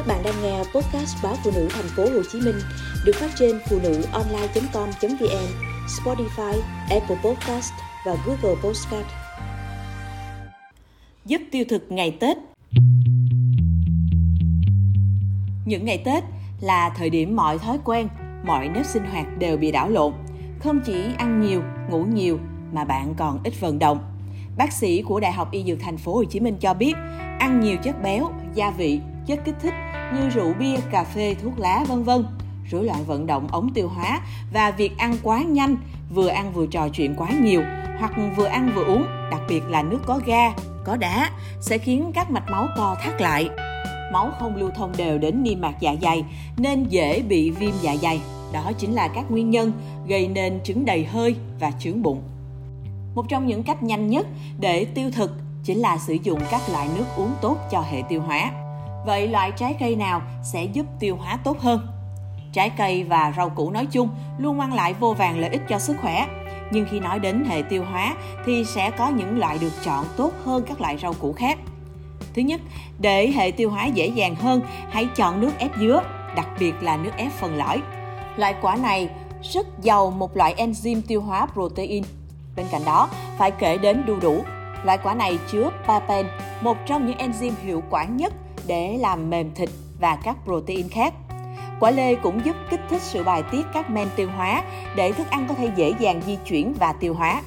Các bạn đang nghe podcast báo phụ nữ thành phố Hồ Chí Minh được phát trên phụ nữ online.com.vn, Spotify, Apple Podcast và Google Podcast. Giúp tiêu thực ngày Tết Những ngày Tết là thời điểm mọi thói quen, mọi nếp sinh hoạt đều bị đảo lộn. Không chỉ ăn nhiều, ngủ nhiều mà bạn còn ít vận động. Bác sĩ của Đại học Y Dược Thành phố Hồ Chí Minh cho biết, ăn nhiều chất béo, gia vị, chất kích thích như rượu bia, cà phê, thuốc lá vân vân, rối loạn vận động ống tiêu hóa và việc ăn quá nhanh, vừa ăn vừa trò chuyện quá nhiều hoặc vừa ăn vừa uống, đặc biệt là nước có ga, có đá sẽ khiến các mạch máu co thắt lại. Máu không lưu thông đều đến niêm mạc dạ dày nên dễ bị viêm dạ dày. Đó chính là các nguyên nhân gây nên chứng đầy hơi và chướng bụng. Một trong những cách nhanh nhất để tiêu thực chính là sử dụng các loại nước uống tốt cho hệ tiêu hóa. Vậy loại trái cây nào sẽ giúp tiêu hóa tốt hơn? Trái cây và rau củ nói chung luôn mang lại vô vàng lợi ích cho sức khỏe. Nhưng khi nói đến hệ tiêu hóa thì sẽ có những loại được chọn tốt hơn các loại rau củ khác. Thứ nhất, để hệ tiêu hóa dễ dàng hơn, hãy chọn nước ép dứa, đặc biệt là nước ép phần lõi. Loại quả này rất giàu một loại enzyme tiêu hóa protein. Bên cạnh đó, phải kể đến đu đủ. Loại quả này chứa papain, một trong những enzyme hiệu quả nhất để làm mềm thịt và các protein khác. Quả lê cũng giúp kích thích sự bài tiết các men tiêu hóa để thức ăn có thể dễ dàng di chuyển và tiêu hóa.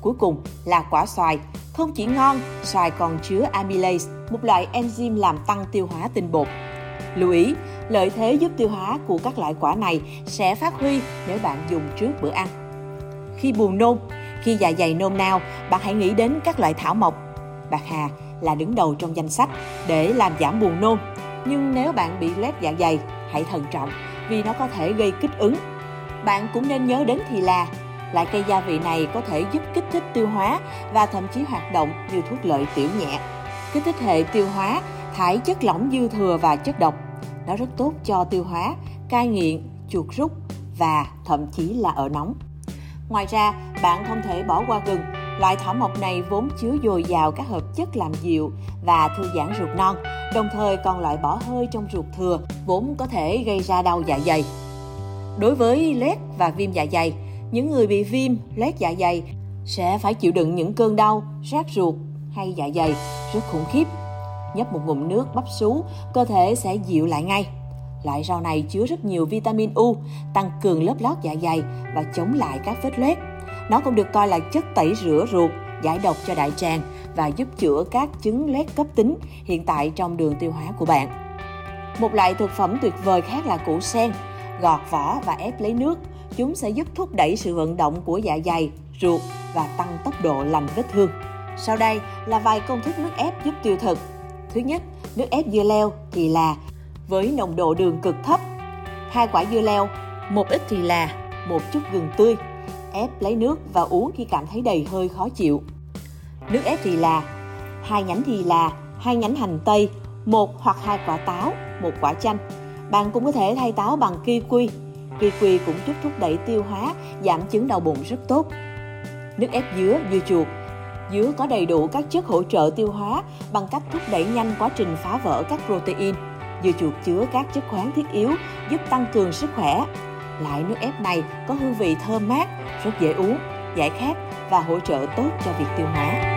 Cuối cùng là quả xoài. Không chỉ ngon, xoài còn chứa amylase, một loại enzyme làm tăng tiêu hóa tinh bột. Lưu ý, lợi thế giúp tiêu hóa của các loại quả này sẽ phát huy nếu bạn dùng trước bữa ăn. Khi buồn nôn, khi dạ dày nôn nao, bạn hãy nghĩ đến các loại thảo mộc. Bạc hà là đứng đầu trong danh sách để làm giảm buồn nôn. Nhưng nếu bạn bị loét dạ dày, hãy thận trọng vì nó có thể gây kích ứng. Bạn cũng nên nhớ đến thì là loại cây gia vị này có thể giúp kích thích tiêu hóa và thậm chí hoạt động như thuốc lợi tiểu nhẹ. Kích thích hệ tiêu hóa, thải chất lỏng dư thừa và chất độc. Nó rất tốt cho tiêu hóa, cai nghiện, chuột rút và thậm chí là ở nóng. Ngoài ra, bạn không thể bỏ qua gừng. Loại thảo mộc này vốn chứa dồi dào các hợp chất làm dịu và thư giãn ruột non, đồng thời còn loại bỏ hơi trong ruột thừa, vốn có thể gây ra đau dạ dày. Đối với loét và viêm dạ dày, những người bị viêm, loét dạ dày sẽ phải chịu đựng những cơn đau, rát ruột hay dạ dày rất khủng khiếp. Nhấp một ngụm nước bắp sú, cơ thể sẽ dịu lại ngay. Loại rau này chứa rất nhiều vitamin U, tăng cường lớp lót dạ dày và chống lại các vết loét. Nó cũng được coi là chất tẩy rửa ruột, giải độc cho đại tràng và giúp chữa các chứng loét cấp tính hiện tại trong đường tiêu hóa của bạn. Một loại thực phẩm tuyệt vời khác là củ sen. Gọt vỏ và ép lấy nước, chúng sẽ giúp thúc đẩy sự vận động của dạ dày, ruột và tăng tốc độ lành vết thương. Sau đây là vài công thức nước ép giúp tiêu thực. Thứ nhất, nước ép dưa leo thì là với nồng độ đường cực thấp. Hai quả dưa leo, một ít thì là, một chút gừng tươi. Ép lấy nước và uống khi cảm thấy đầy hơi khó chịu. Nước ép thì là hai nhánh thì là, hai nhánh hành tây, một hoặc hai quả táo, một quả chanh. Bạn cũng có thể thay táo bằng kiwi. Kiwi cũng giúp thúc đẩy tiêu hóa, giảm chứng đau bụng rất tốt. Nước ép dứa, dưa chuột Dứa có đầy đủ các chất hỗ trợ tiêu hóa bằng cách thúc đẩy nhanh quá trình phá vỡ các protein. Dưa chuột chứa các chất khoáng thiết yếu giúp tăng cường sức khỏe. Loại nước ép này có hương vị thơm mát, rất dễ uống, giải khát và hỗ trợ tốt cho việc tiêu hóa.